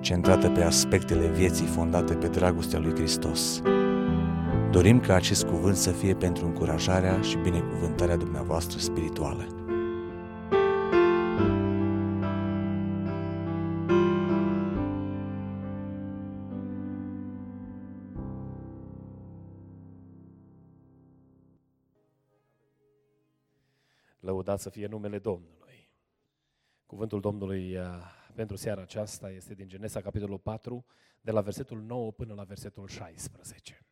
centrată pe aspectele vieții fondate pe dragostea lui Hristos. Dorim ca acest cuvânt să fie pentru încurajarea și binecuvântarea dumneavoastră spirituală. Lăudat să fie numele Domnului. Cuvântul Domnului uh, pentru seara aceasta este din Genesa, capitolul 4, de la versetul 9 până la versetul 16.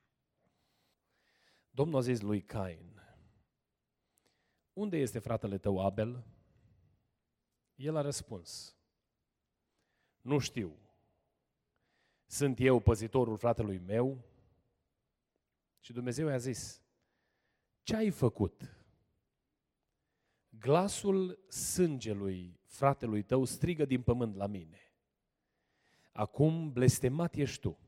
Domnul a zis lui Cain, unde este fratele tău Abel? El a răspuns, nu știu. Sunt eu păzitorul fratelui meu? Și Dumnezeu i-a zis, ce ai făcut? glasul sângelui fratelui tău strigă din pământ la mine. Acum blestemat ești tu,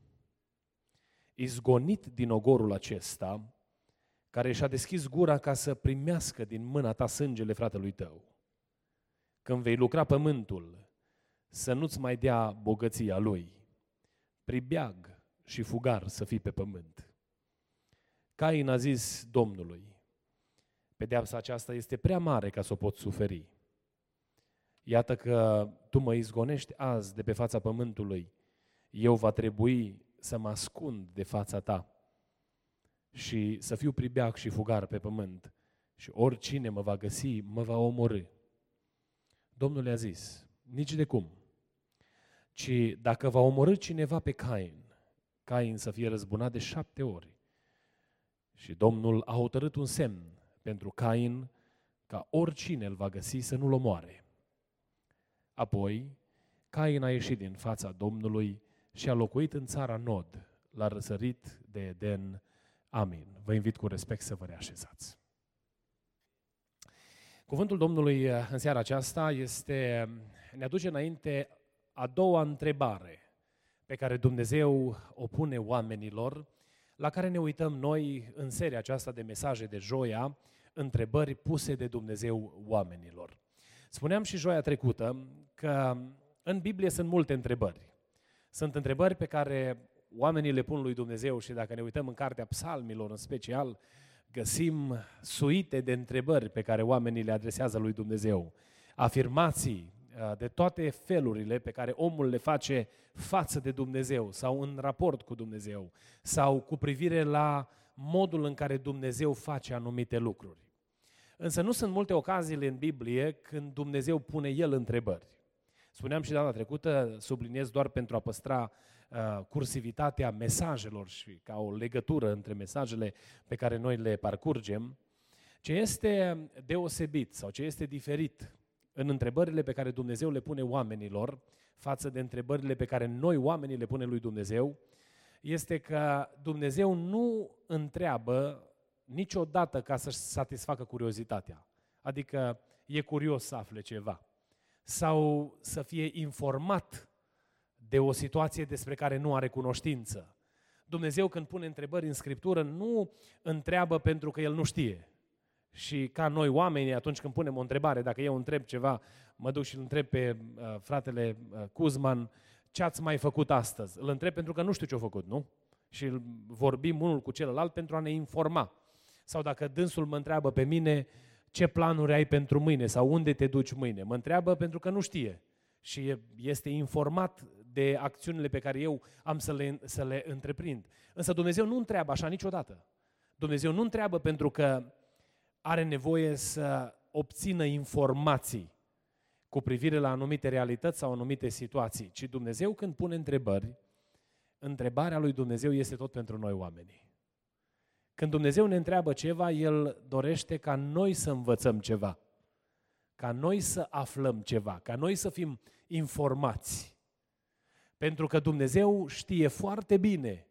izgonit din ogorul acesta, care și-a deschis gura ca să primească din mâna ta sângele fratelui tău. Când vei lucra pământul, să nu-ți mai dea bogăția lui, pribeag și fugar să fii pe pământ. Cain a zis Domnului, Pedeapsa aceasta este prea mare ca să o pot suferi. Iată că tu mă izgonești azi de pe fața pământului. Eu va trebui să mă ascund de fața ta și să fiu pribeac și fugar pe pământ și oricine mă va găsi, mă va omorâ. Domnul le-a zis, nici de cum, ci dacă va omorâ cineva pe Cain, Cain să fie răzbunat de șapte ori. Și Domnul a hotărât un semn pentru Cain ca oricine îl va găsi să nu-l omoare. Apoi, Cain a ieșit din fața Domnului și a locuit în țara Nod, la răsărit de Eden. Amin. Vă invit cu respect să vă reașezați. Cuvântul Domnului în seara aceasta este, ne aduce înainte a doua întrebare pe care Dumnezeu o pune oamenilor, la care ne uităm noi în seria aceasta de mesaje de joia, întrebări puse de Dumnezeu oamenilor. Spuneam și joia trecută că în Biblie sunt multe întrebări. Sunt întrebări pe care oamenii le pun lui Dumnezeu și dacă ne uităm în cartea psalmilor în special, găsim suite de întrebări pe care oamenii le adresează lui Dumnezeu. Afirmații uh, de toate felurile pe care omul le face față de Dumnezeu sau în raport cu Dumnezeu sau cu privire la modul în care Dumnezeu face anumite lucruri. Însă nu sunt multe ocaziile în Biblie când Dumnezeu pune El întrebări. Spuneam și data trecută, subliniez doar pentru a păstra uh, cursivitatea mesajelor și ca o legătură între mesajele pe care noi le parcurgem, ce este deosebit sau ce este diferit în întrebările pe care Dumnezeu le pune oamenilor față de întrebările pe care noi oamenii le punem lui Dumnezeu, este că Dumnezeu nu întreabă niciodată ca să-și satisfacă curiozitatea. Adică e curios să afle ceva. Sau să fie informat de o situație despre care nu are cunoștință. Dumnezeu când pune întrebări în Scriptură nu întreabă pentru că El nu știe. Și ca noi oamenii, atunci când punem o întrebare, dacă eu întreb ceva, mă duc și îl întreb pe uh, fratele uh, Cuzman, ce ați mai făcut astăzi? Îl întreb pentru că nu știu ce a făcut, nu? Și vorbim unul cu celălalt pentru a ne informa. Sau dacă dânsul mă întreabă pe mine ce planuri ai pentru mâine sau unde te duci mâine, mă întreabă pentru că nu știe și este informat de acțiunile pe care eu am să le, să le întreprind. Însă Dumnezeu nu întreabă așa niciodată. Dumnezeu nu întreabă pentru că are nevoie să obțină informații cu privire la anumite realități sau anumite situații, ci Dumnezeu când pune întrebări, întrebarea lui Dumnezeu este tot pentru noi oamenii. Când Dumnezeu ne întreabă ceva, El dorește ca noi să învățăm ceva, ca noi să aflăm ceva, ca noi să fim informați. Pentru că Dumnezeu știe foarte bine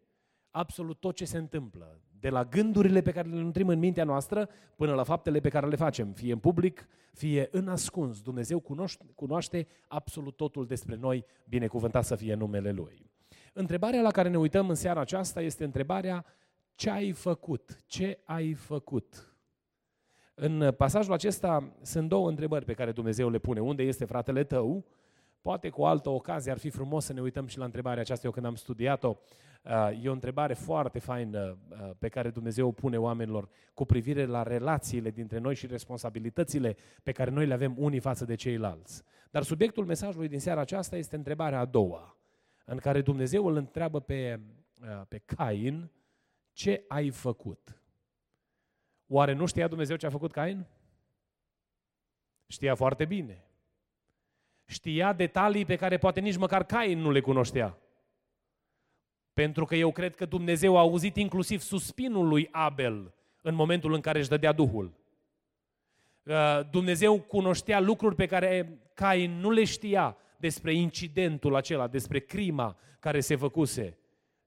absolut tot ce se întâmplă. De la gândurile pe care le nutrim în mintea noastră până la faptele pe care le facem, fie în public, fie în ascuns. Dumnezeu cunoaște, cunoaște absolut totul despre noi, binecuvântat să fie numele Lui. Întrebarea la care ne uităm în seara aceasta este întrebarea ce ai făcut? Ce ai făcut? În pasajul acesta sunt două întrebări pe care Dumnezeu le pune. Unde este fratele tău? Poate cu o altă ocazie ar fi frumos să ne uităm și la întrebarea aceasta. Eu când am studiat-o, uh, e o întrebare foarte faină uh, pe care Dumnezeu o pune oamenilor cu privire la relațiile dintre noi și responsabilitățile pe care noi le avem unii față de ceilalți. Dar subiectul mesajului din seara aceasta este întrebarea a doua, în care Dumnezeu îl întreabă pe, uh, pe Cain, ce ai făcut? Oare nu știa Dumnezeu ce a făcut Cain? Știa foarte bine. Știa detalii pe care poate nici măcar Cain nu le cunoștea. Pentru că eu cred că Dumnezeu a auzit inclusiv suspinul lui Abel în momentul în care își dădea Duhul. Uh, Dumnezeu cunoștea lucruri pe care Cain nu le știa despre incidentul acela, despre crima care se făcuse.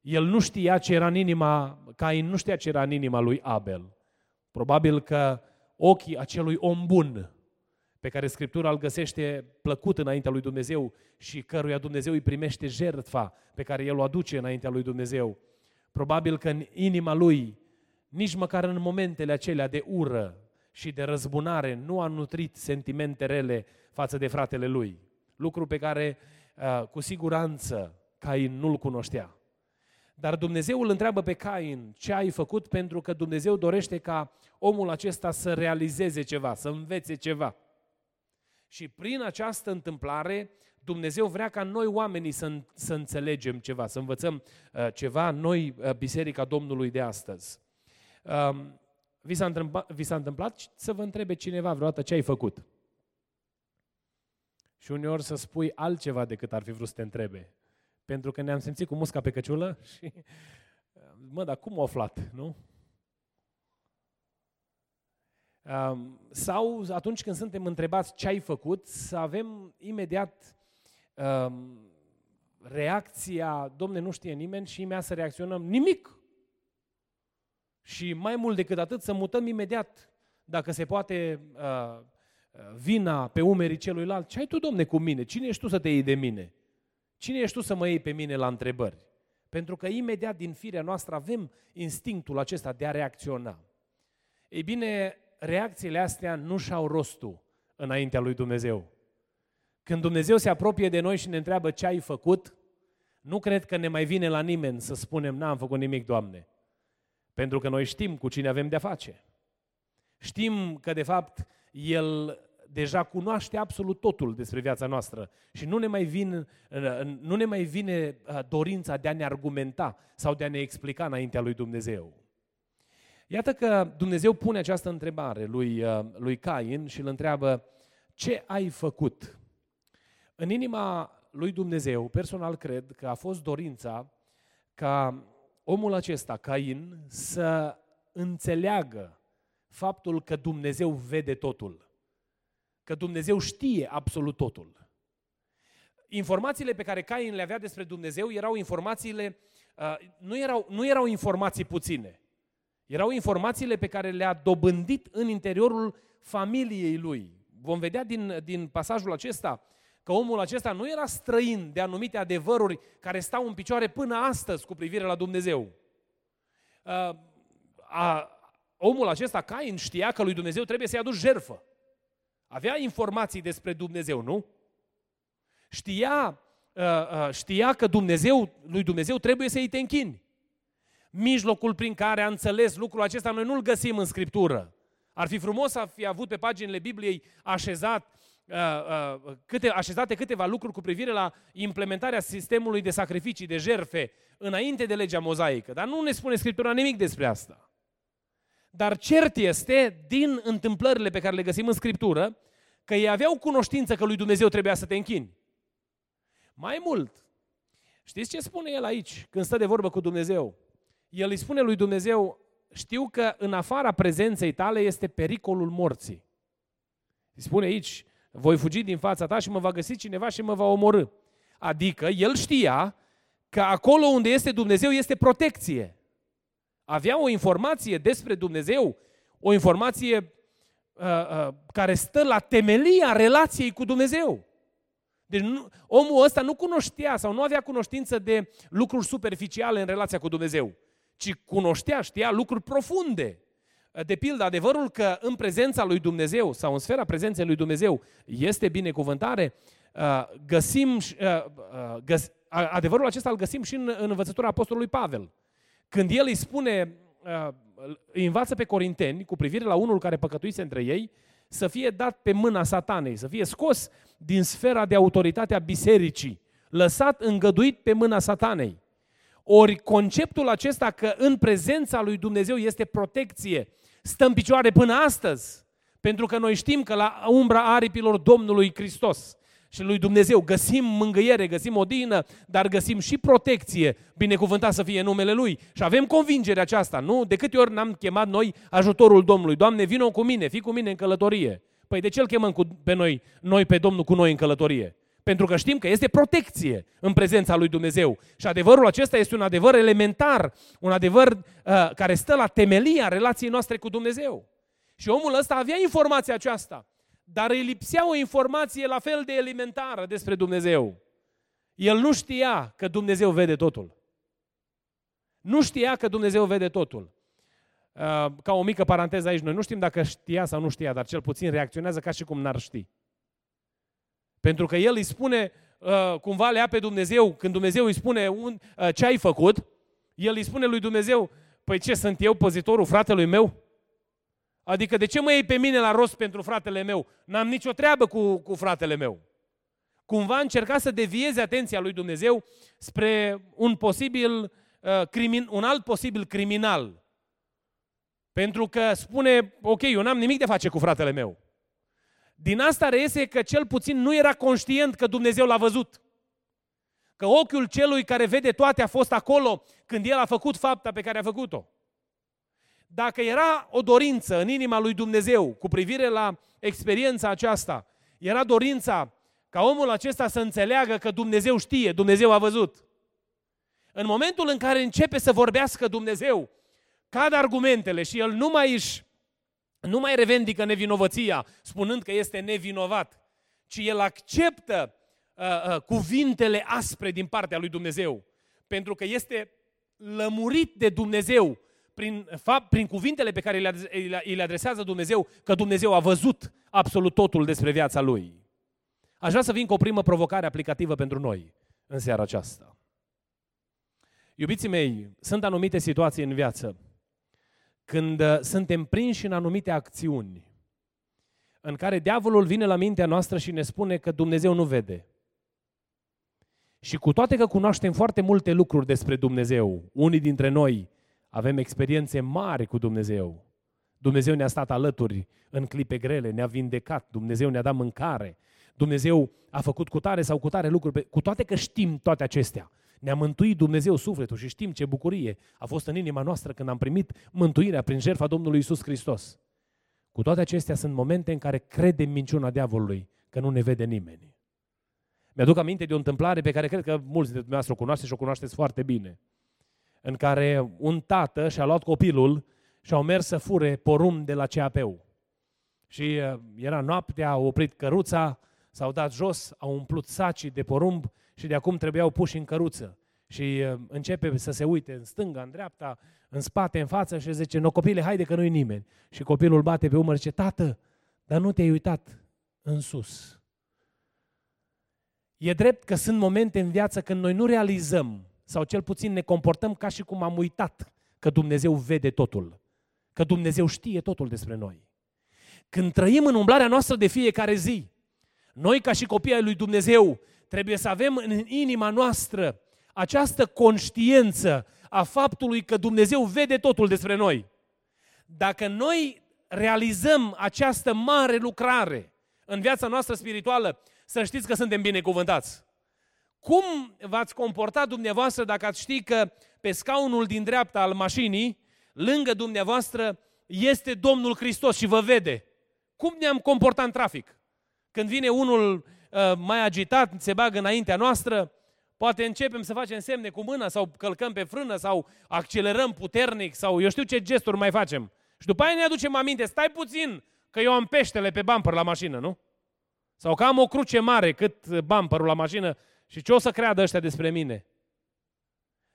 El nu știa ce era în inima, Cain nu știa ce era în inima lui Abel. Probabil că ochii acelui om bun pe care Scriptura îl găsește plăcut înaintea lui Dumnezeu și căruia Dumnezeu îi primește jertfa pe care el o aduce înaintea lui Dumnezeu. Probabil că în inima lui, nici măcar în momentele acelea de ură și de răzbunare, nu a nutrit sentimente rele față de fratele lui. Lucru pe care, uh, cu siguranță, Cain nu-l cunoștea. Dar Dumnezeu îl întreabă pe Cain ce ai făcut pentru că Dumnezeu dorește ca omul acesta să realizeze ceva, să învețe ceva. Și prin această întâmplare, Dumnezeu vrea ca noi oamenii să, să înțelegem ceva, să învățăm uh, ceva, noi, uh, Biserica Domnului de astăzi. Uh, vi, s-a întâmplat, vi s-a întâmplat să vă întrebe cineva vreodată ce ai făcut? Și uneori să spui altceva decât ar fi vrut să te întrebe. Pentru că ne-am simțit cu musca pe căciulă și, mă, dar cum o aflat, nu? Um, sau atunci când suntem întrebați ce ai făcut, să avem imediat um, reacția, domne, nu știe nimeni și imediat să reacționăm, nimic. Și mai mult decât atât, să mutăm imediat, dacă se poate, uh, vina pe umerii celuilalt. Ce ai tu, domne, cu mine? Cine ești tu să te iei de mine? Cine ești tu să mă iei pe mine la întrebări? Pentru că imediat din firea noastră avem instinctul acesta de a reacționa. Ei bine, reacțiile astea nu și-au rostul înaintea lui Dumnezeu. Când Dumnezeu se apropie de noi și ne întreabă ce ai făcut, nu cred că ne mai vine la nimeni să spunem, n-am făcut nimic, Doamne. Pentru că noi știm cu cine avem de-a face. Știm că, de fapt, El deja cunoaște absolut totul despre viața noastră și nu ne mai, vin, nu ne mai vine uh, dorința de a ne argumenta sau de a ne explica înaintea lui Dumnezeu. Iată că Dumnezeu pune această întrebare lui, uh, lui Cain și îl întreabă, ce ai făcut? În inima lui Dumnezeu, personal cred că a fost dorința ca omul acesta, Cain, să înțeleagă faptul că Dumnezeu vede totul că Dumnezeu știe absolut totul. Informațiile pe care Cain le avea despre Dumnezeu erau informațiile, uh, nu, erau, nu erau informații puține. Erau informațiile pe care le-a dobândit în interiorul familiei lui. Vom vedea din, din pasajul acesta că omul acesta nu era străin de anumite adevăruri care stau în picioare până astăzi cu privire la Dumnezeu. Uh, a, omul acesta, Cain, știa că lui Dumnezeu trebuie să-i aduci jerfă. Avea informații despre Dumnezeu, nu? Știa, uh, uh, știa că Dumnezeu, lui Dumnezeu trebuie să-i te închini. Mijlocul prin care a înțeles lucrul acesta noi nu-l găsim în Scriptură. Ar fi frumos să fi avut pe paginile Bibliei așezat, uh, uh, câte, așezate câteva lucruri cu privire la implementarea sistemului de sacrificii, de jerfe, înainte de legea mozaică. Dar nu ne spune Scriptura nimic despre asta. Dar cert este, din întâmplările pe care le găsim în Scriptură, că ei aveau cunoștință că lui Dumnezeu trebuia să te închini. Mai mult, știți ce spune el aici când stă de vorbă cu Dumnezeu? El îi spune lui Dumnezeu, știu că în afara prezenței tale este pericolul morții. Îi spune aici, voi fugi din fața ta și mă va găsi cineva și mă va omorâ. Adică el știa că acolo unde este Dumnezeu este protecție. Avea o informație despre Dumnezeu, o informație uh, uh, care stă la temelia relației cu Dumnezeu. Deci nu, omul ăsta nu cunoștea sau nu avea cunoștință de lucruri superficiale în relația cu Dumnezeu, ci cunoștea, știa lucruri profunde. De pildă, adevărul că în prezența lui Dumnezeu sau în sfera prezenței lui Dumnezeu este binecuvântare, uh, găsim, uh, uh, adevărul acesta îl găsim și în, în învățătura Apostolului Pavel. Când el îi spune, îi învață pe corinteni cu privire la unul care păcătuise între ei, să fie dat pe mâna satanei, să fie scos din sfera de autoritate a bisericii, lăsat îngăduit pe mâna satanei. Ori conceptul acesta că în prezența lui Dumnezeu este protecție, stă în picioare până astăzi. Pentru că noi știm că la umbra aripilor Domnului Hristos și lui Dumnezeu găsim mângâiere, găsim odihnă, dar găsim și protecție, binecuvântat să fie numele Lui. Și avem convingerea aceasta, nu? De câte ori n-am chemat noi ajutorul Domnului? Doamne, vină cu mine, fii cu mine în călătorie. Păi de ce îl chemăm cu, pe noi, noi pe Domnul cu noi în călătorie? Pentru că știm că este protecție în prezența lui Dumnezeu. Și adevărul acesta este un adevăr elementar, un adevăr uh, care stă la temelia relației noastre cu Dumnezeu. Și omul ăsta avea informația aceasta, dar îi lipsea o informație la fel de elementară despre Dumnezeu. El nu știa că Dumnezeu vede totul. Nu știa că Dumnezeu vede totul. Uh, ca o mică paranteză aici, noi nu știm dacă știa sau nu știa, dar cel puțin reacționează ca și cum n-ar ști. Pentru că el îi spune, uh, cumva le ia pe Dumnezeu, când Dumnezeu îi spune un, uh, ce ai făcut, el îi spune lui Dumnezeu, păi ce, sunt eu pozitorul fratelui meu? Adică de ce mă iei pe mine la rost pentru fratele meu? N-am nicio treabă cu, cu fratele meu. Cumva încerca să devieze atenția lui Dumnezeu spre un posibil uh, crimin, un alt posibil criminal. Pentru că spune, ok, eu n-am nimic de face cu fratele meu. Din asta reiese că cel puțin nu era conștient că Dumnezeu l-a văzut. Că ochiul celui care vede toate a fost acolo când el a făcut fapta pe care a făcut-o. Dacă era o dorință în inima lui Dumnezeu cu privire la experiența aceasta, era dorința ca omul acesta să înțeleagă că Dumnezeu știe, Dumnezeu a văzut. În momentul în care începe să vorbească Dumnezeu, cad argumentele și el nu mai își nu mai revendică nevinovăția, spunând că este nevinovat, ci el acceptă uh, uh, cuvintele aspre din partea lui Dumnezeu, pentru că este lămurit de Dumnezeu prin, fapt, prin cuvintele pe care îi le adresează Dumnezeu, că Dumnezeu a văzut absolut totul despre viața lui. Aș vrea să vin cu o primă provocare aplicativă pentru noi în seara aceasta. Iubiții mei, sunt anumite situații în viață când uh, suntem prinși în anumite acțiuni în care diavolul vine la mintea noastră și ne spune că Dumnezeu nu vede. Și cu toate că cunoaștem foarte multe lucruri despre Dumnezeu, unii dintre noi avem experiențe mari cu Dumnezeu. Dumnezeu ne-a stat alături în clipe grele, ne-a vindecat, Dumnezeu ne-a dat mâncare, Dumnezeu a făcut cu tare sau cu tare lucruri, cu toate că știm toate acestea. Ne-a mântuit Dumnezeu sufletul și știm ce bucurie a fost în inima noastră când am primit mântuirea prin jertfa Domnului Isus Hristos. Cu toate acestea sunt momente în care credem minciuna diavolului, că nu ne vede nimeni. Mi-aduc aminte de o întâmplare pe care cred că mulți dintre dumneavoastră o cunoașteți și o cunoașteți foarte bine. În care un tată și-a luat copilul și au mers să fure porum de la CAP-ul. Și uh, era noaptea, au oprit căruța, s-au dat jos, au umplut sacii de porumb și de acum trebuiau puși în căruță. Și uh, începe să se uite în stânga, în dreapta, în spate, în față și zice, no copile, haide că nu-i nimeni. Și copilul bate pe umăr și zice, tată, dar nu te-ai uitat în sus. E drept că sunt momente în viață când noi nu realizăm sau cel puțin ne comportăm ca și cum am uitat că Dumnezeu vede totul, că Dumnezeu știe totul despre noi. Când trăim în umblarea noastră de fiecare zi, noi ca și copii ai lui Dumnezeu Trebuie să avem în inima noastră această conștiință a faptului că Dumnezeu vede totul despre noi. Dacă noi realizăm această mare lucrare în viața noastră spirituală, să știți că suntem binecuvântați. Cum v-ați comportat dumneavoastră dacă ați ști că pe scaunul din dreapta al mașinii, lângă dumneavoastră, este Domnul Hristos și vă vede? Cum ne-am comportat în trafic? Când vine unul uh, mai agitat se bagă înaintea noastră, poate începem să facem semne cu mâna sau călcăm pe frână sau accelerăm puternic sau eu știu ce gesturi mai facem. Și după aia ne aducem aminte, stai puțin, că eu am peștele pe bumper la mașină, nu? Sau că am o cruce mare cât bumperul la mașină și ce o să creadă ăștia despre mine?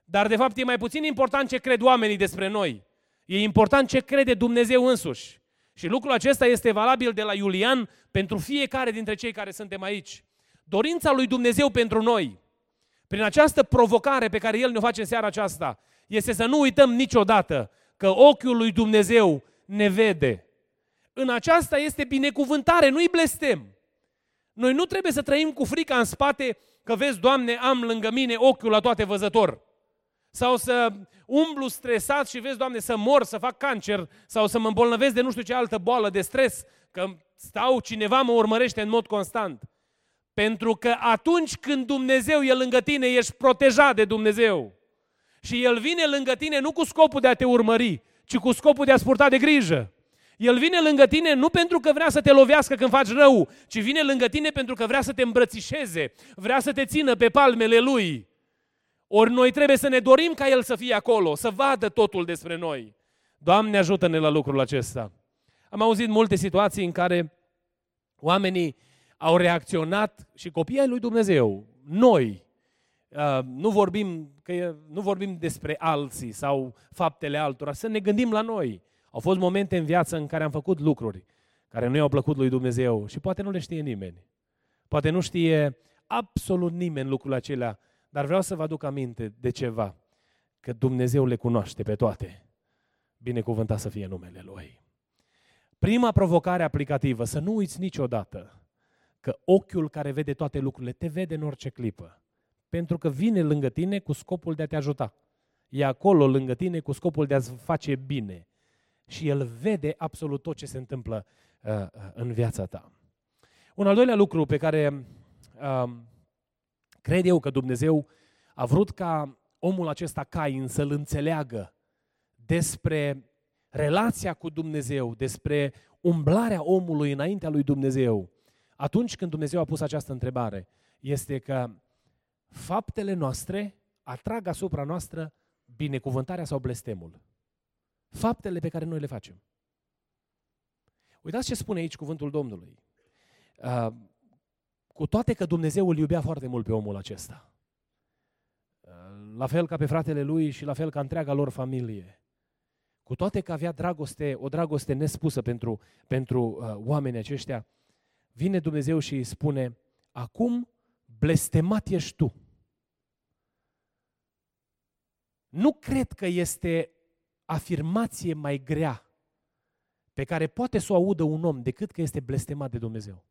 Dar de fapt e mai puțin important ce cred oamenii despre noi. E important ce crede Dumnezeu însuși. Și lucrul acesta este valabil de la Iulian pentru fiecare dintre cei care suntem aici. Dorința lui Dumnezeu pentru noi, prin această provocare pe care El ne-o face în seara aceasta, este să nu uităm niciodată că ochiul lui Dumnezeu ne vede. În aceasta este binecuvântare, nu-i blestem. Noi nu trebuie să trăim cu frica în spate că vezi, Doamne, am lângă mine ochiul la toate văzător. Sau să umblu stresat și vezi, Doamne, să mor, să fac cancer sau să mă îmbolnăvesc de nu știu ce altă boală de stres, că stau, cineva mă urmărește în mod constant. Pentru că atunci când Dumnezeu e lângă tine, ești protejat de Dumnezeu. Și El vine lângă tine nu cu scopul de a te urmări, ci cu scopul de a-ți purta de grijă. El vine lângă tine nu pentru că vrea să te lovească când faci rău, ci vine lângă tine pentru că vrea să te îmbrățișeze, vrea să te țină pe palmele Lui. Ori noi trebuie să ne dorim ca El să fie acolo, să vadă totul despre noi. Doamne ajută-ne la lucrul acesta. Am auzit multe situații în care oamenii au reacționat și copiii ai lui Dumnezeu, noi, uh, nu vorbim, că nu vorbim despre alții sau faptele altora, să ne gândim la noi. Au fost momente în viață în care am făcut lucruri care nu i-au plăcut lui Dumnezeu și poate nu le știe nimeni. Poate nu știe absolut nimeni lucrurile acelea, dar vreau să vă aduc aminte de ceva, că Dumnezeu le cunoaște pe toate. Binecuvântat să fie numele Lui. Prima provocare aplicativă, să nu uiți niciodată că ochiul care vede toate lucrurile te vede în orice clipă. Pentru că vine lângă tine cu scopul de a te ajuta. E acolo lângă tine cu scopul de a-ți face bine și El vede absolut tot ce se întâmplă uh, uh, în viața ta. Un al doilea lucru pe care uh, cred eu că Dumnezeu a vrut ca omul acesta Cain să-l înțeleagă despre relația cu Dumnezeu, despre umblarea omului înaintea lui Dumnezeu, atunci când Dumnezeu a pus această întrebare, este că faptele noastre atrag asupra noastră binecuvântarea sau blestemul faptele pe care noi le facem. Uitați ce spune aici cuvântul Domnului. Uh, cu toate că Dumnezeu îl iubea foarte mult pe omul acesta. Uh, la fel ca pe fratele lui și la fel ca întreaga lor familie. Cu toate că avea dragoste, o dragoste nespusă pentru, pentru uh, oamenii aceștia, vine Dumnezeu și îi spune, acum blestemat ești tu. Nu cred că este afirmație mai grea pe care poate să o audă un om decât că este blestemat de Dumnezeu.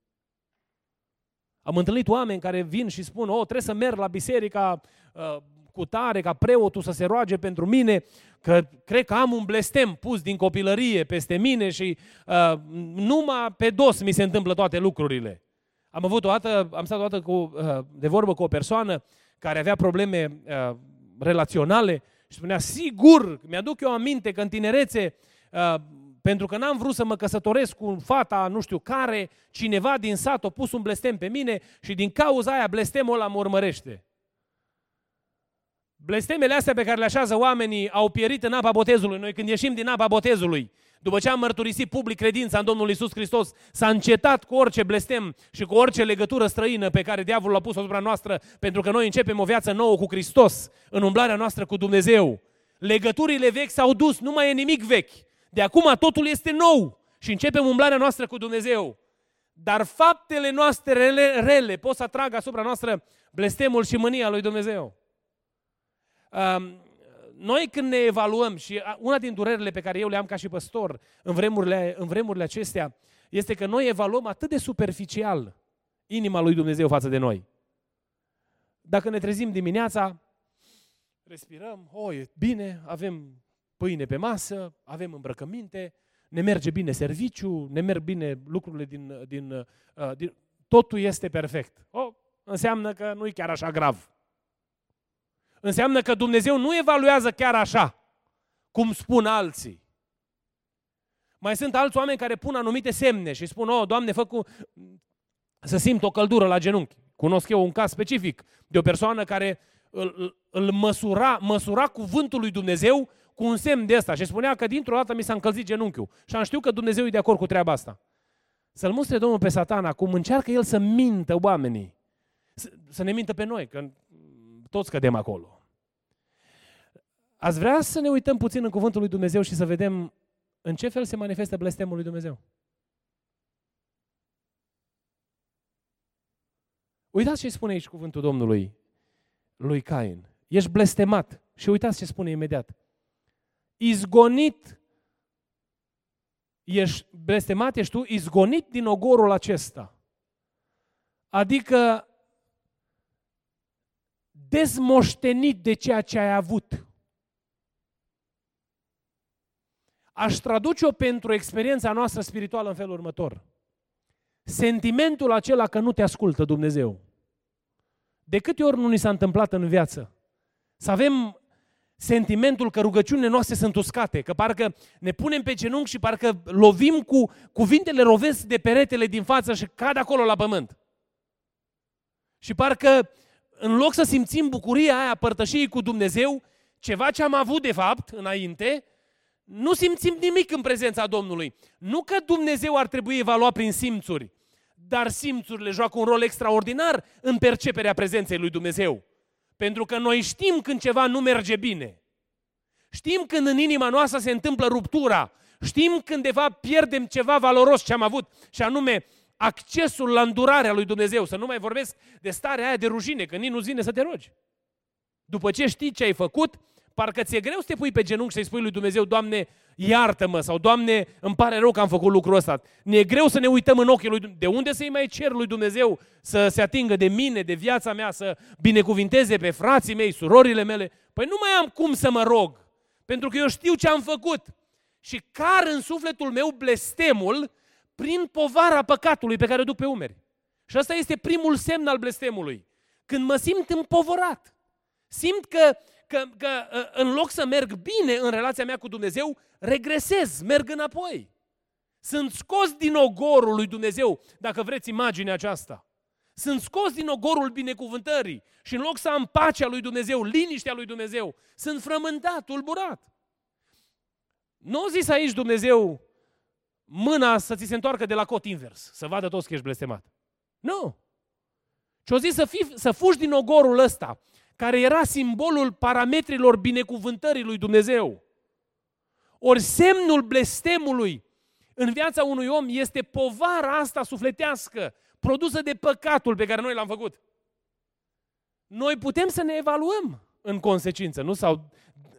Am întâlnit oameni care vin și spun, oh, trebuie să merg la biserica uh, cu tare, ca preotul să se roage pentru mine, că cred că am un blestem pus din copilărie peste mine și uh, numai pe dos mi se întâmplă toate lucrurile. Am avut o dată, am stat o dată cu, uh, de vorbă cu o persoană care avea probleme uh, relaționale și spunea, sigur, mi-aduc eu aminte că în tinerețe, uh, pentru că n-am vrut să mă căsătoresc cu fata nu știu care, cineva din sat a pus un blestem pe mine și din cauza aia blestemul ăla mă urmărește. Blestemele astea pe care le așează oamenii au pierit în apa botezului. Noi când ieșim din apa botezului, după ce am mărturisit public credința în Domnul Isus Hristos, s-a încetat cu orice blestem și cu orice legătură străină pe care diavolul a pus asupra noastră, pentru că noi începem o viață nouă cu Hristos, în umblarea noastră cu Dumnezeu. Legăturile vechi s-au dus, nu mai e nimic vechi. De acum totul este nou și începem umblarea noastră cu Dumnezeu. Dar faptele noastre rele, rele pot să atragă asupra noastră blestemul și mânia lui Dumnezeu. Um, noi când ne evaluăm și una din durerile pe care eu le am ca și păstor în vremurile, în vremurile acestea este că noi evaluăm atât de superficial inima lui Dumnezeu față de noi. Dacă ne trezim dimineața, respirăm, o, e bine, avem pâine pe masă, avem îmbrăcăminte, ne merge bine serviciu, ne merg bine lucrurile din, din, uh, din totul este perfect. O, înseamnă că nu e chiar așa grav. Înseamnă că Dumnezeu nu evaluează chiar așa, cum spun alții. Mai sunt alți oameni care pun anumite semne și spun, oh, Doamne, fă cu... să simt o căldură la genunchi. Cunosc eu un caz specific de o persoană care îl, îl măsura, măsura cuvântul lui Dumnezeu cu un semn de ăsta și spunea că dintr-o dată mi s-a încălzit genunchiul. Și am știut că Dumnezeu e de acord cu treaba asta. Să-l mustre Domnul pe satan acum, încearcă el să mintă oamenii. Să, să ne mintă pe noi, că toți cădem acolo. Ați vrea să ne uităm puțin în cuvântul lui Dumnezeu și să vedem în ce fel se manifestă blestemul lui Dumnezeu? Uitați ce spune aici cuvântul Domnului lui Cain. Ești blestemat. Și uitați ce spune imediat. Izgonit, ești blestemat, ești tu, izgonit din ogorul acesta. Adică dezmoștenit de ceea ce ai avut. Aș traduce-o pentru experiența noastră spirituală în felul următor. Sentimentul acela că nu te ascultă Dumnezeu. De câte ori nu ni s-a întâmplat în viață? Să avem sentimentul că rugăciunile noastre sunt uscate, că parcă ne punem pe genunchi și parcă lovim cu cuvintele rovesc de peretele din față și cad acolo la pământ. Și parcă în loc să simțim bucuria aia părtășiei cu Dumnezeu, ceva ce am avut de fapt înainte, nu simțim nimic în prezența Domnului. Nu că Dumnezeu ar trebui evaluat prin simțuri, dar simțurile joacă un rol extraordinar în perceperea prezenței lui Dumnezeu. Pentru că noi știm când ceva nu merge bine. Știm când în inima noastră se întâmplă ruptura. Știm când de fapt pierdem ceva valoros ce am avut și anume accesul la îndurarea lui Dumnezeu. Să nu mai vorbesc de starea aia de rușine, că nici nu zine să te rogi. După ce știi ce ai făcut, parcă ți-e greu să te pui pe genunchi și să-i spui lui Dumnezeu, Doamne, iartă-mă, sau Doamne, îmi pare rău că am făcut lucrul ăsta. Ne e greu să ne uităm în ochii lui Dumnezeu. De unde să-i mai cer lui Dumnezeu să se atingă de mine, de viața mea, să binecuvinteze pe frații mei, surorile mele? Păi nu mai am cum să mă rog, pentru că eu știu ce am făcut. Și car în sufletul meu blestemul prin povara păcatului pe care o duc pe umeri. Și asta este primul semn al blestemului. Când mă simt împovorat. Simt că că, că ă, în loc să merg bine în relația mea cu Dumnezeu, regresez, merg înapoi. Sunt scos din ogorul lui Dumnezeu, dacă vreți imaginea aceasta. Sunt scos din ogorul binecuvântării și în loc să am pacea lui Dumnezeu, liniștea lui Dumnezeu, sunt frământat, tulburat. Nu a zis aici Dumnezeu mâna să ți se întoarcă de la cot invers, să vadă toți că ești blestemat. Nu. Și o zis să, fii, să fugi din ogorul ăsta, care era simbolul parametrilor binecuvântării lui Dumnezeu. Ori semnul blestemului în viața unui om este povara asta sufletească, produsă de păcatul pe care noi l-am făcut. Noi putem să ne evaluăm în consecință, nu? Sau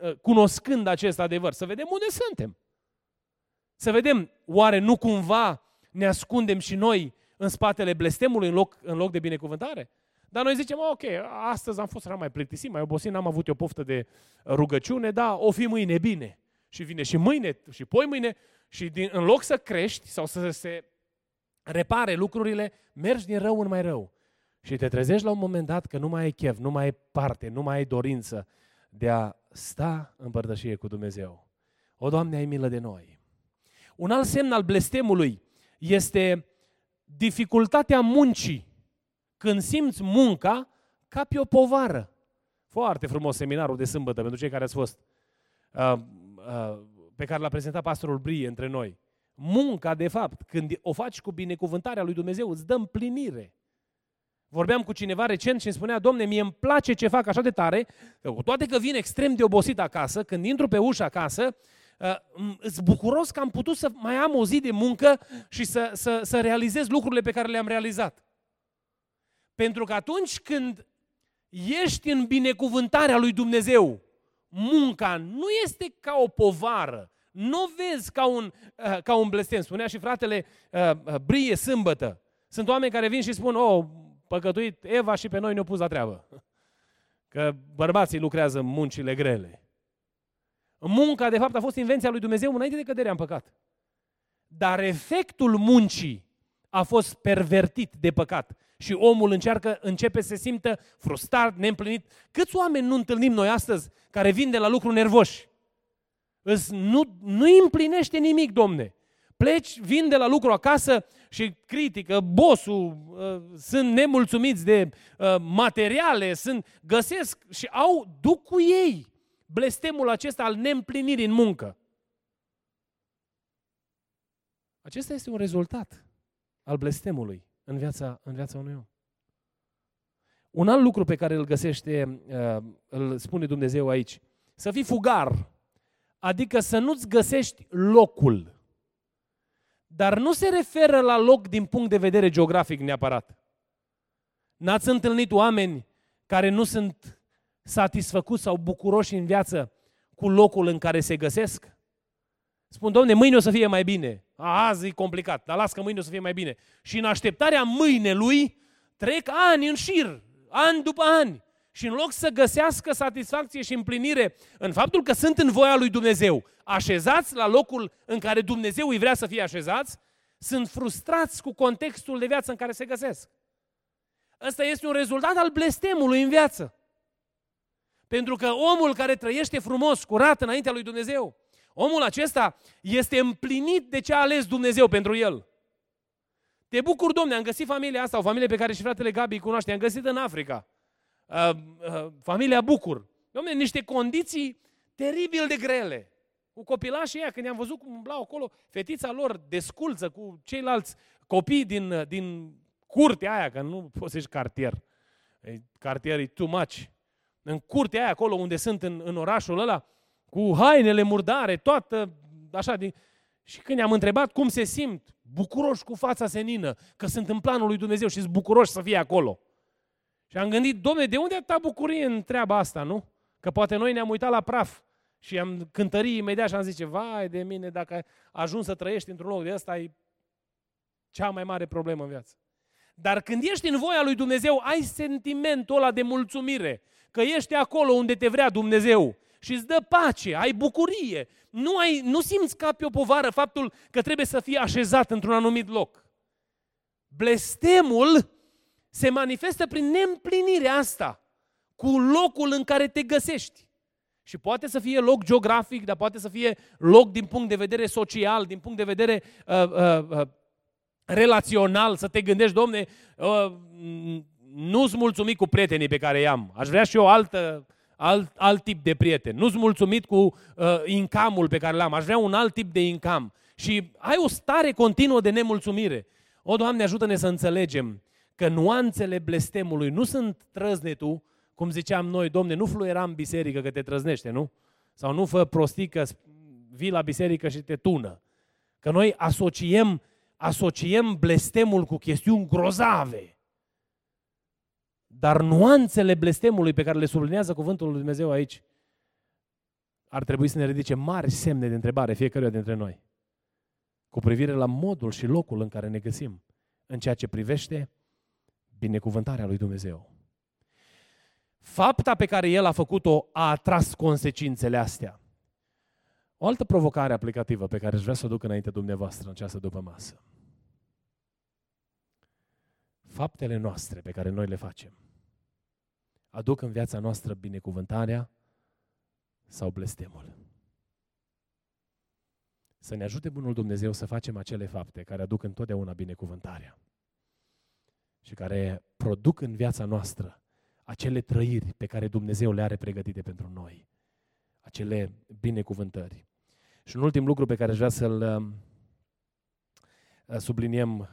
uh, cunoscând acest adevăr, să vedem unde suntem. Să vedem, oare nu cumva ne ascundem și noi în spatele blestemului în loc, în loc de binecuvântare? Dar noi zicem, ok, astăzi am fost era mai plictisit, mai obosit, n-am avut o poftă de rugăciune, da, o fi mâine bine. Și vine și mâine, și poi mâine, și din, în loc să crești sau să se repare lucrurile, mergi din rău în mai rău. Și te trezești la un moment dat că nu mai ai chef, nu mai ai parte, nu mai ai dorință de a sta în părtășie cu Dumnezeu. O, Doamne, ai milă de noi. Un alt semn al blestemului este dificultatea muncii când simți munca ca pe o povară. Foarte frumos seminarul de sâmbătă pentru cei care ați fost, uh, uh, pe care l-a prezentat pastorul Brie între noi. Munca, de fapt, când o faci cu binecuvântarea lui Dumnezeu, îți dă împlinire. Vorbeam cu cineva recent și îmi spunea, domne, mie îmi place ce fac așa de tare, că cu toate că vin extrem de obosit acasă, când intru pe ușa acasă, uh, îți bucuros că am putut să mai am o zi de muncă și să, să, să realizez lucrurile pe care le-am realizat. Pentru că atunci când ești în binecuvântarea lui Dumnezeu, munca nu este ca o povară, nu vezi ca un, uh, ca un blestem. Spunea și fratele uh, uh, Brie sâmbătă. Sunt oameni care vin și spun, oh, păcătuit Eva și pe noi ne-au pus la treabă. Că bărbații lucrează în muncile grele. Munca, de fapt, a fost invenția lui Dumnezeu înainte de căderea în păcat. Dar efectul muncii a fost pervertit de păcat și omul încearcă, începe să se simtă frustrat, neîmplinit. Câți oameni nu întâlnim noi astăzi care vin de la lucru nervoși? Îs, nu, nu împlinește nimic, domne. Pleci, vin de la lucru acasă și critică, bosul, uh, sunt nemulțumiți de uh, materiale, sunt, găsesc și au, duc cu ei blestemul acesta al neîmplinirii în muncă. Acesta este un rezultat al blestemului în viața, în viața unui om. Un alt lucru pe care îl găsește, uh, îl spune Dumnezeu aici, să fii fugar, adică să nu-ți găsești locul. Dar nu se referă la loc din punct de vedere geografic neapărat. N-ați întâlnit oameni care nu sunt satisfăcuți sau bucuroși în viață cu locul în care se găsesc? Spun, domne, mâine o să fie mai bine. Azi e complicat, dar las că mâine o să fie mai bine. Și în așteptarea mâine lui trec ani în șir, ani după ani. Și în loc să găsească satisfacție și împlinire în faptul că sunt în voia lui Dumnezeu, așezați la locul în care Dumnezeu îi vrea să fie așezați, sunt frustrați cu contextul de viață în care se găsesc. Ăsta este un rezultat al blestemului în viață. Pentru că omul care trăiește frumos, curat înaintea lui Dumnezeu, omul acesta este împlinit de ce a ales Dumnezeu pentru el. Te bucur, domne, am găsit familia asta, o familie pe care și fratele Gabi îi cunoaște, am găsit în Africa. Uh, uh, familia Bucur. Domne, niște condiții teribil de grele. Cu copilașii ăia, când i-am văzut cum umblau acolo, fetița lor desculță cu ceilalți copii din, din curtea aia, că nu poți să cartier. Cartier e too much. În curtea aia, acolo unde sunt în, în orașul ăla, cu hainele murdare, toată, așa, din... și când i-am întrebat cum se simt, bucuroși cu fața senină, că sunt în planul lui Dumnezeu și sunt bucuroși să fie acolo. Și am gândit, domne, de unde atâta bucurie în treaba asta, nu? Că poate noi ne-am uitat la praf și am cântărit imediat și am zis, vai de mine, dacă ajungi să trăiești într-un loc de ăsta, e cea mai mare problemă în viață. Dar când ești în voia lui Dumnezeu, ai sentimentul ăla de mulțumire, că ești acolo unde te vrea Dumnezeu și îți dă pace, ai bucurie. Nu, ai, nu simți ca pe o povară faptul că trebuie să fii așezat într-un anumit loc. Blestemul se manifestă prin neîmplinirea asta cu locul în care te găsești. Și poate să fie loc geografic, dar poate să fie loc din punct de vedere social, din punct de vedere uh, uh, uh, relațional, să te gândești, domne, uh, nu-ți mulțumit cu prietenii pe care i-am. Aș vrea și eu altă, alt, alt tip de prieten. Nu-ți mulțumit cu uh, incamul pe care l-am. Aș vrea un alt tip de incam. Și ai o stare continuă de nemulțumire. O, Doamne, ajută-ne să înțelegem că nuanțele blestemului nu sunt trăznetul, cum ziceam noi, domne, nu fluiera în biserică că te trăznește, nu? Sau nu fă prostii că vii la biserică și te tună. Că noi asociem, asociem blestemul cu chestiuni grozave. Dar nuanțele blestemului pe care le sublinează cuvântul lui Dumnezeu aici, ar trebui să ne ridice mari semne de întrebare fiecăruia dintre noi. Cu privire la modul și locul în care ne găsim în ceea ce privește binecuvântarea lui Dumnezeu. Fapta pe care el a făcut-o a atras consecințele astea. O altă provocare aplicativă pe care aș vrea să o duc înainte dumneavoastră în această după masă. Faptele noastre pe care noi le facem aduc în viața noastră binecuvântarea sau blestemul. Să ne ajute Bunul Dumnezeu să facem acele fapte care aduc întotdeauna binecuvântarea și care produc în viața noastră acele trăiri pe care Dumnezeu le are pregătite pentru noi, acele binecuvântări. Și un ultim lucru pe care aș vrea să-l uh, subliniem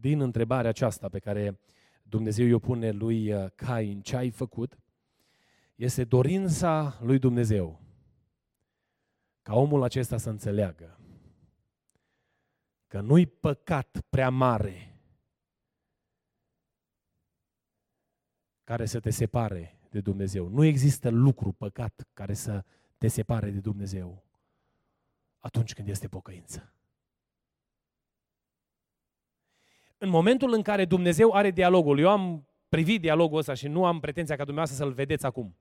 din întrebarea aceasta pe care Dumnezeu i-o pune lui uh, Cain, ce ai făcut, este dorința lui Dumnezeu ca omul acesta să înțeleagă că nu-i păcat prea mare care să te separe de Dumnezeu. Nu există lucru, păcat, care să te separe de Dumnezeu atunci când este pocăință. În momentul în care Dumnezeu are dialogul, eu am privit dialogul ăsta și nu am pretenția ca dumneavoastră să-l vedeți acum.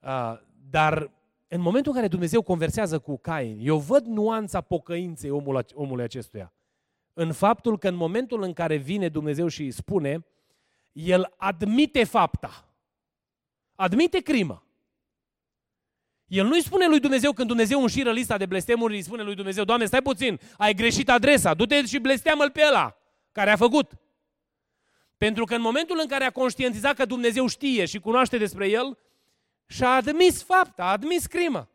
Uh, dar în momentul în care Dumnezeu conversează cu Cain, eu văd nuanța pocăinței omul, omului acestuia. În faptul că în momentul în care vine Dumnezeu și îi spune, el admite fapta. Admite crimă. El nu-i spune lui Dumnezeu când Dumnezeu înșiră lista de blestemuri, îi spune lui Dumnezeu, Doamne, stai puțin, ai greșit adresa, du-te și blesteamă-l pe ăla care a făcut. Pentru că în momentul în care a conștientizat că Dumnezeu știe și cunoaște despre el, și-a admis fapta, a admis crimă.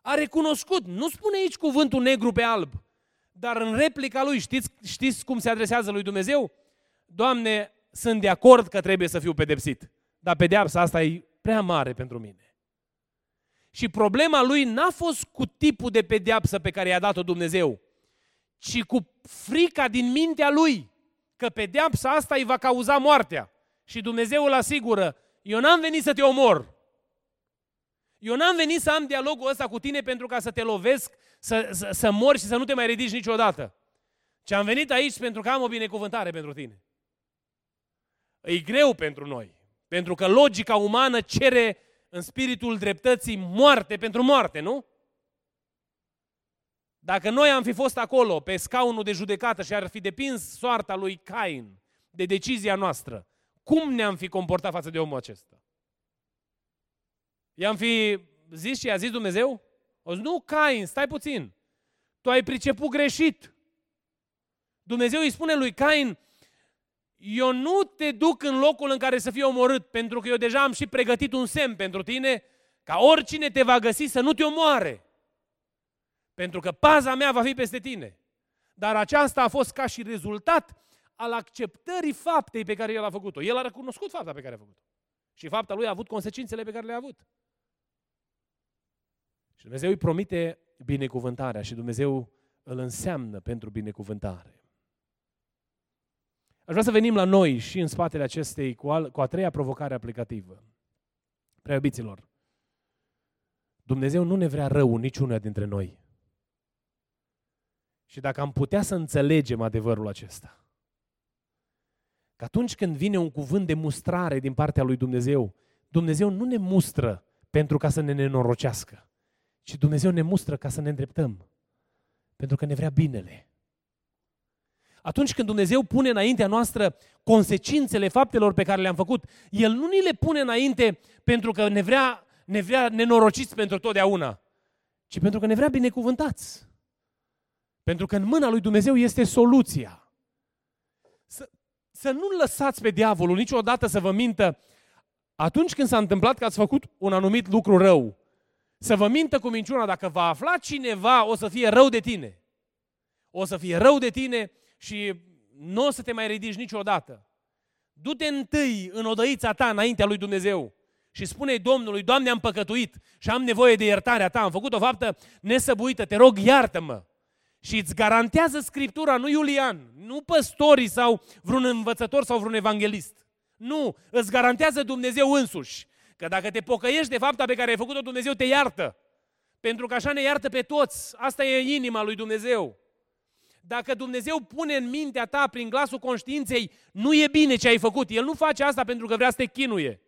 A recunoscut, nu spune aici cuvântul negru pe alb, dar în replica lui, știți, știți cum se adresează lui Dumnezeu? Doamne, sunt de acord că trebuie să fiu pedepsit, dar pedeapsa asta e prea mare pentru mine. Și problema lui n-a fost cu tipul de pedeapsă pe care i-a dat-o Dumnezeu, ci cu frica din mintea lui că pedeapsa asta îi va cauza moartea. Și Dumnezeu îl asigură, eu n-am venit să te omor. Eu n-am venit să am dialogul ăsta cu tine pentru ca să te lovesc, să, să, să mori și să nu te mai ridici niciodată. Ce am venit aici pentru că am o binecuvântare pentru tine. E greu pentru noi, pentru că logica umană cere în spiritul dreptății moarte pentru moarte, nu? Dacă noi am fi fost acolo, pe scaunul de judecată și ar fi depins soarta lui Cain de decizia noastră, cum ne-am fi comportat față de omul acesta? I-am fi zis ce a zis Dumnezeu? O zis, nu, Cain, stai puțin. Tu ai priceput greșit. Dumnezeu îi spune lui Cain, eu nu te duc în locul în care să fii omorât, pentru că eu deja am și pregătit un semn pentru tine, ca oricine te va găsi să nu te omoare. Pentru că paza mea va fi peste tine. Dar aceasta a fost ca și rezultat al acceptării faptei pe care el a făcut-o. El a recunoscut fapta pe care a făcut-o. Și fapta lui a avut consecințele pe care le-a avut. Și Dumnezeu îi promite binecuvântarea și Dumnezeu îl înseamnă pentru binecuvântare. Aș vrea să venim la noi și în spatele acestei cu, al, cu a treia provocare aplicativă. Prea iubiților, Dumnezeu nu ne vrea rău niciunul dintre noi. Și dacă am putea să înțelegem adevărul acesta, că atunci când vine un cuvânt de mustrare din partea lui Dumnezeu, Dumnezeu nu ne mustră pentru ca să ne nenorocească, ci Dumnezeu ne mustră ca să ne îndreptăm, pentru că ne vrea binele. Atunci când Dumnezeu pune înaintea noastră consecințele faptelor pe care le-am făcut, El nu ni le pune înainte pentru că ne vrea, ne vrea nenorociți pentru totdeauna, ci pentru că ne vrea binecuvântați. Pentru că în mâna lui Dumnezeu este soluția. Să, să nu lăsați pe diavolul niciodată să vă mintă atunci când s-a întâmplat că ați făcut un anumit lucru rău. Să vă mintă cu minciuna, dacă va afla cineva, o să fie rău de tine. O să fie rău de tine și nu o să te mai ridici niciodată. Du-te întâi în odăița ta înaintea lui Dumnezeu și spune Domnului, Doamne, am păcătuit și am nevoie de iertarea ta, am făcut o faptă nesăbuită, te rog, iartă-mă. Și îți garantează Scriptura, nu Iulian, nu păstorii sau vreun învățător sau vreun evanghelist. Nu, îți garantează Dumnezeu însuși. Că dacă te pocăiești de fapta pe care ai făcut-o, Dumnezeu te iartă. Pentru că așa ne iartă pe toți. Asta e inima lui Dumnezeu. Dacă Dumnezeu pune în mintea ta prin glasul conștiinței, nu e bine ce ai făcut. El nu face asta pentru că vrea să te chinuie.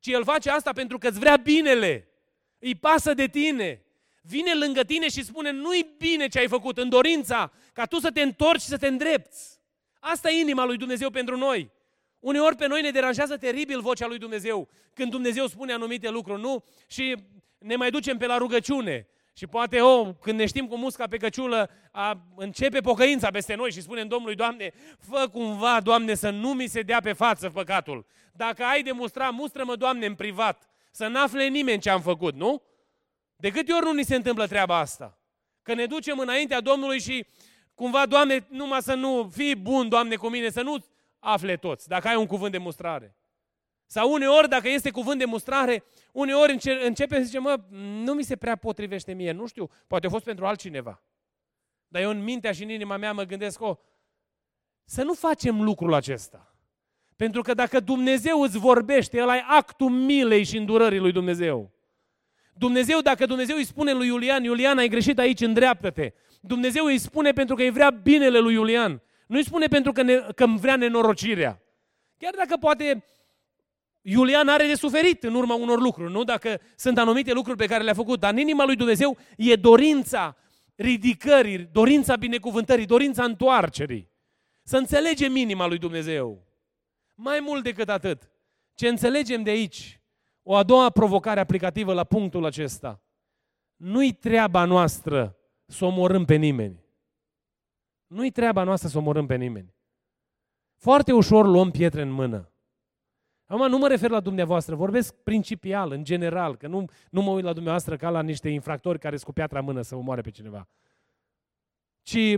Ci El face asta pentru că îți vrea binele. Îi pasă de tine vine lângă tine și spune, nu-i bine ce ai făcut, în dorința ca tu să te întorci și să te îndrepți. Asta e inima lui Dumnezeu pentru noi. Uneori pe noi ne deranjează teribil vocea lui Dumnezeu când Dumnezeu spune anumite lucruri, nu? Și ne mai ducem pe la rugăciune. Și poate, oh, când ne știm cu musca pe căciulă, a, începe pocăința peste noi și spunem Domnului, Doamne, fă cumva, Doamne, să nu mi se dea pe față păcatul. Dacă ai de mustrat, mustră-mă, Doamne, în privat. Să n-afle nimeni ce am făcut, nu? De câte ori nu ni se întâmplă treaba asta? Că ne ducem înaintea Domnului și cumva, Doamne, numai să nu fii bun, Doamne, cu mine, să nu afle toți, dacă ai un cuvânt de mustrare. Sau uneori, dacă este cuvânt de mustrare, uneori înce- începe să zice, mă, nu mi se prea potrivește mie, nu știu, poate a fost pentru altcineva. Dar eu în mintea și în inima mea mă gândesc, oh, să nu facem lucrul acesta. Pentru că dacă Dumnezeu îți vorbește, el ai actul milei și îndurării lui Dumnezeu. Dumnezeu, dacă Dumnezeu îi spune lui Iulian, Iulian, ai greșit aici, îndreaptă-te. Dumnezeu îi spune pentru că îi vrea binele lui Iulian. Nu îi spune pentru că, ne, că vrea nenorocirea. Chiar dacă poate Iulian are de suferit în urma unor lucruri, nu? Dacă sunt anumite lucruri pe care le-a făcut, dar în inima lui Dumnezeu e dorința ridicării, dorința binecuvântării, dorința întoarcerii. Să înțelegem inima lui Dumnezeu. Mai mult decât atât, ce înțelegem de aici, O a doua provocare aplicativă la punctul acesta. Nu-i treaba noastră să omorâm pe nimeni. Nu-i treaba noastră să omorâm pe nimeni. Foarte ușor luăm pietre în mână. Acum nu mă refer la dumneavoastră, vorbesc principial, în general, că nu, nu mă uit la dumneavoastră ca la niște infractori care cu piatra în mână să omoare pe cineva. Ci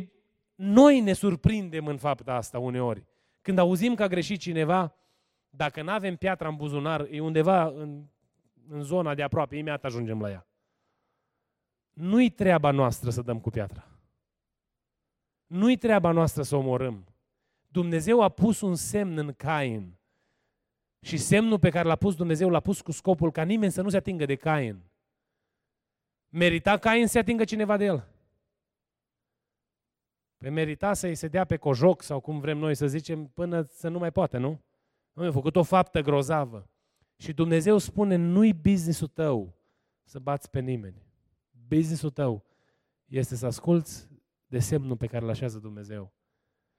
noi ne surprindem în fapta asta uneori. Când auzim că a greșit cineva, dacă nu avem piatra în buzunar, e undeva în, în zona de aproape, imediat ajungem la ea. Nu-i treaba noastră să dăm cu piatra. Nu-i treaba noastră să omorâm. Dumnezeu a pus un semn în Cain. Și semnul pe care l-a pus Dumnezeu l-a pus cu scopul ca nimeni să nu se atingă de Cain. Merita Cain să se atingă cineva de el? Pe merita să-i se dea pe cojoc sau cum vrem noi să zicem până să nu mai poate, nu? Nu, a făcut o faptă grozavă. Și Dumnezeu spune, nu-i businessul tău să bați pe nimeni. Businessul tău este să asculți de semnul pe care îl așează Dumnezeu.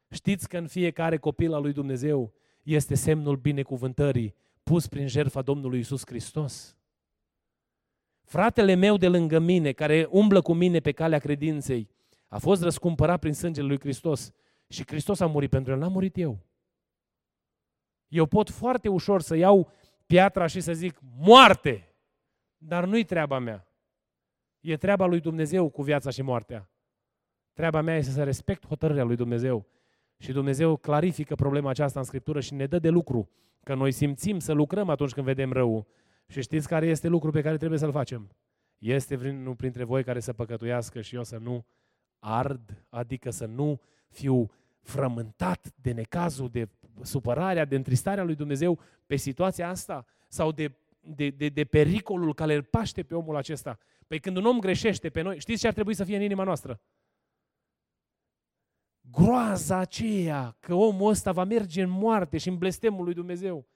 Știți că în fiecare copil al lui Dumnezeu este semnul binecuvântării pus prin jertfa Domnului Isus Hristos. Fratele meu de lângă mine, care umblă cu mine pe calea credinței, a fost răscumpărat prin sângele lui Hristos și Hristos a murit pentru el, n-am murit eu. Eu pot foarte ușor să iau piatra și să zic moarte, dar nu-i treaba mea. E treaba lui Dumnezeu cu viața și moartea. Treaba mea este să respect hotărârea lui Dumnezeu. Și Dumnezeu clarifică problema aceasta în Scriptură și ne dă de lucru. Că noi simțim să lucrăm atunci când vedem rău. Și știți care este lucru pe care trebuie să-l facem? Este vreunul printre voi care să păcătuiască și eu să nu ard, adică să nu fiu frământat de necazul, de supărarea, de întristarea lui Dumnezeu pe situația asta sau de, de, de, de pericolul care îl paște pe omul acesta. Păi când un om greșește pe noi, știți ce ar trebui să fie în inima noastră? Groaza aceea că omul ăsta va merge în moarte și în blestemul lui Dumnezeu.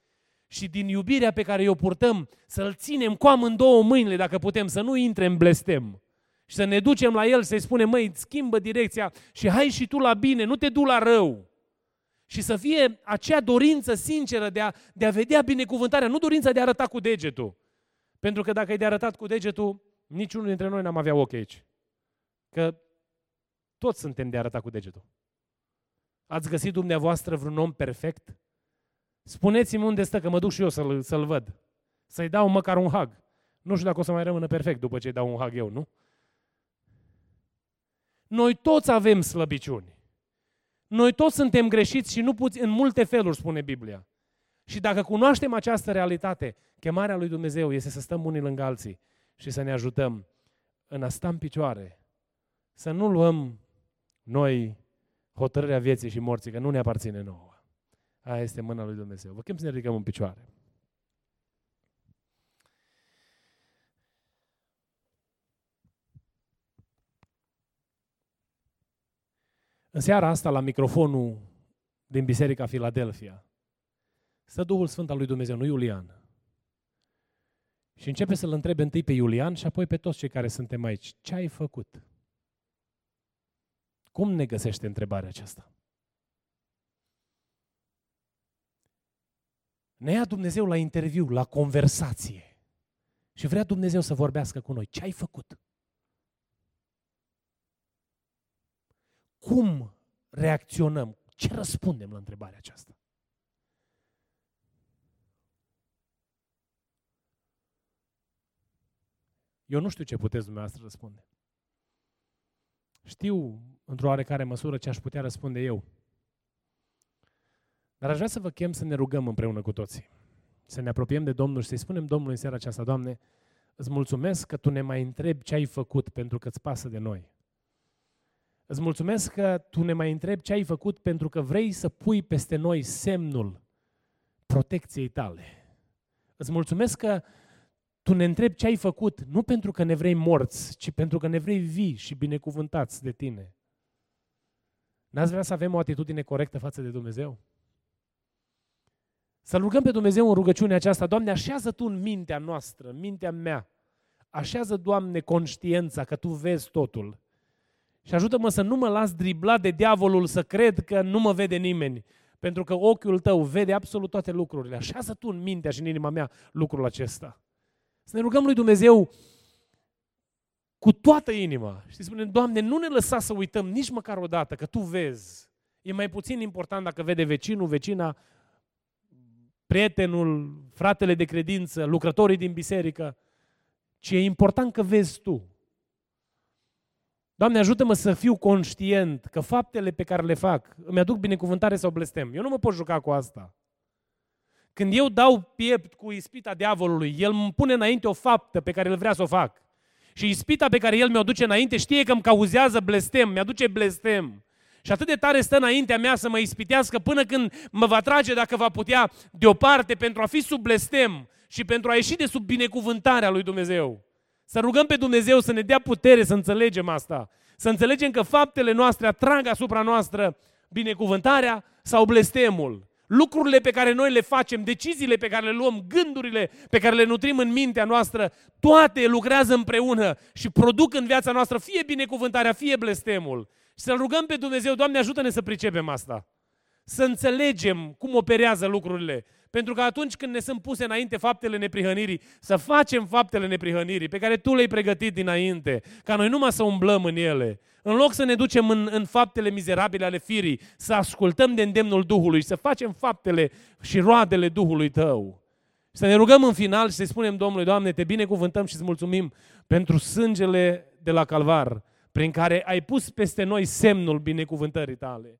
Și din iubirea pe care o purtăm, să-l ținem cu amândouă mâinile, dacă putem, să nu intre în blestem. Și să ne ducem la el, să-i spunem, măi, schimbă direcția și hai și tu la bine, nu te du la rău. Și să fie acea dorință sinceră de a, de a vedea binecuvântarea, nu dorința de a arăta cu degetul. Pentru că dacă ai de arătat cu degetul, niciunul dintre noi n-am avea ochi aici. Că toți suntem de arătat cu degetul. Ați găsit dumneavoastră vreun om perfect? Spuneți-mi unde stă, că mă duc și eu să-l, să-l văd. Să-i dau măcar un hug. Nu știu dacă o să mai rămână perfect după ce îi dau un hug eu, nu? Noi toți avem slăbiciuni. Noi toți suntem greșiți și nu puți în multe feluri, spune Biblia. Și dacă cunoaștem această realitate, chemarea lui Dumnezeu este să stăm unii lângă alții și să ne ajutăm în a sta în picioare, să nu luăm noi hotărârea vieții și morții, că nu ne aparține nouă. Aia este mâna lui Dumnezeu. Vă chem să ne ridicăm în picioare. În seara asta, la microfonul din Biserica Filadelfia, stă Duhul Sfânt al lui Dumnezeu, nu Iulian. Și începe să-l întrebe întâi pe Iulian și apoi pe toți cei care suntem aici. Ce ai făcut? Cum ne găsește întrebarea aceasta? Ne ia Dumnezeu la interviu, la conversație. Și vrea Dumnezeu să vorbească cu noi. Ce ai făcut? Cum reacționăm? Ce răspundem la întrebarea aceasta? Eu nu știu ce puteți dumneavoastră răspunde. Știu, într-o oarecare măsură, ce aș putea răspunde eu. Dar aș vrea să vă chem să ne rugăm împreună cu toții. Să ne apropiem de Domnul și să-i spunem Domnului în seara aceasta, Doamne, îți mulțumesc că Tu ne mai întrebi ce ai făcut pentru că îți pasă de noi. Îți mulțumesc că Tu ne mai întrebi ce ai făcut pentru că vrei să pui peste noi semnul protecției Tale. Îți mulțumesc că tu ne întrebi ce ai făcut, nu pentru că ne vrei morți, ci pentru că ne vrei vii și binecuvântați de tine. N-ați vrea să avem o atitudine corectă față de Dumnezeu? Să rugăm pe Dumnezeu în rugăciunea aceasta, Doamne, așează Tu în mintea noastră, în mintea mea, așează, Doamne, conștiența că Tu vezi totul. Și ajută-mă să nu mă las dribla de diavolul să cred că nu mă vede nimeni. pentru că ochiul tău vede absolut toate lucrurile. Așează tu în mintea și în inima mea lucrul acesta. Să ne rugăm lui Dumnezeu cu toată inima. Și spunem, Doamne, nu ne lăsa să uităm nici măcar o dată că Tu vezi. E mai puțin important dacă vede vecinul, vecina, prietenul, fratele de credință, lucrătorii din biserică, ci e important că vezi Tu. Doamne, ajută-mă să fiu conștient că faptele pe care le fac îmi aduc binecuvântare sau blestem. Eu nu mă pot juca cu asta. Când eu dau piept cu ispita diavolului, el îmi pune înainte o faptă pe care el vrea să o fac. Și ispita pe care el mi-o duce înainte știe că îmi cauzează blestem, mi-aduce blestem. Și atât de tare stă înaintea mea să mă ispitească până când mă va trage, dacă va putea, deoparte pentru a fi sub blestem și pentru a ieși de sub binecuvântarea lui Dumnezeu. Să rugăm pe Dumnezeu să ne dea putere să înțelegem asta. Să înțelegem că faptele noastre atrag asupra noastră binecuvântarea sau blestemul. Lucrurile pe care noi le facem, deciziile pe care le luăm, gândurile pe care le nutrim în mintea noastră, toate lucrează împreună și produc în viața noastră fie binecuvântarea, fie blestemul. Și să rugăm pe Dumnezeu, Doamne, ajută-ne să pricepem asta. Să înțelegem cum operează lucrurile. Pentru că atunci când ne sunt puse înainte faptele neprihănirii, să facem faptele neprihănirii pe care Tu le-ai pregătit dinainte, ca noi numai să umblăm în ele. În loc să ne ducem în, în faptele mizerabile ale firii, să ascultăm de îndemnul Duhului și să facem faptele și roadele Duhului Tău. Să ne rugăm în final și să spunem Domnului, Doamne, Te binecuvântăm și îți mulțumim pentru sângele de la Calvar, prin care ai pus peste noi semnul binecuvântării Tale.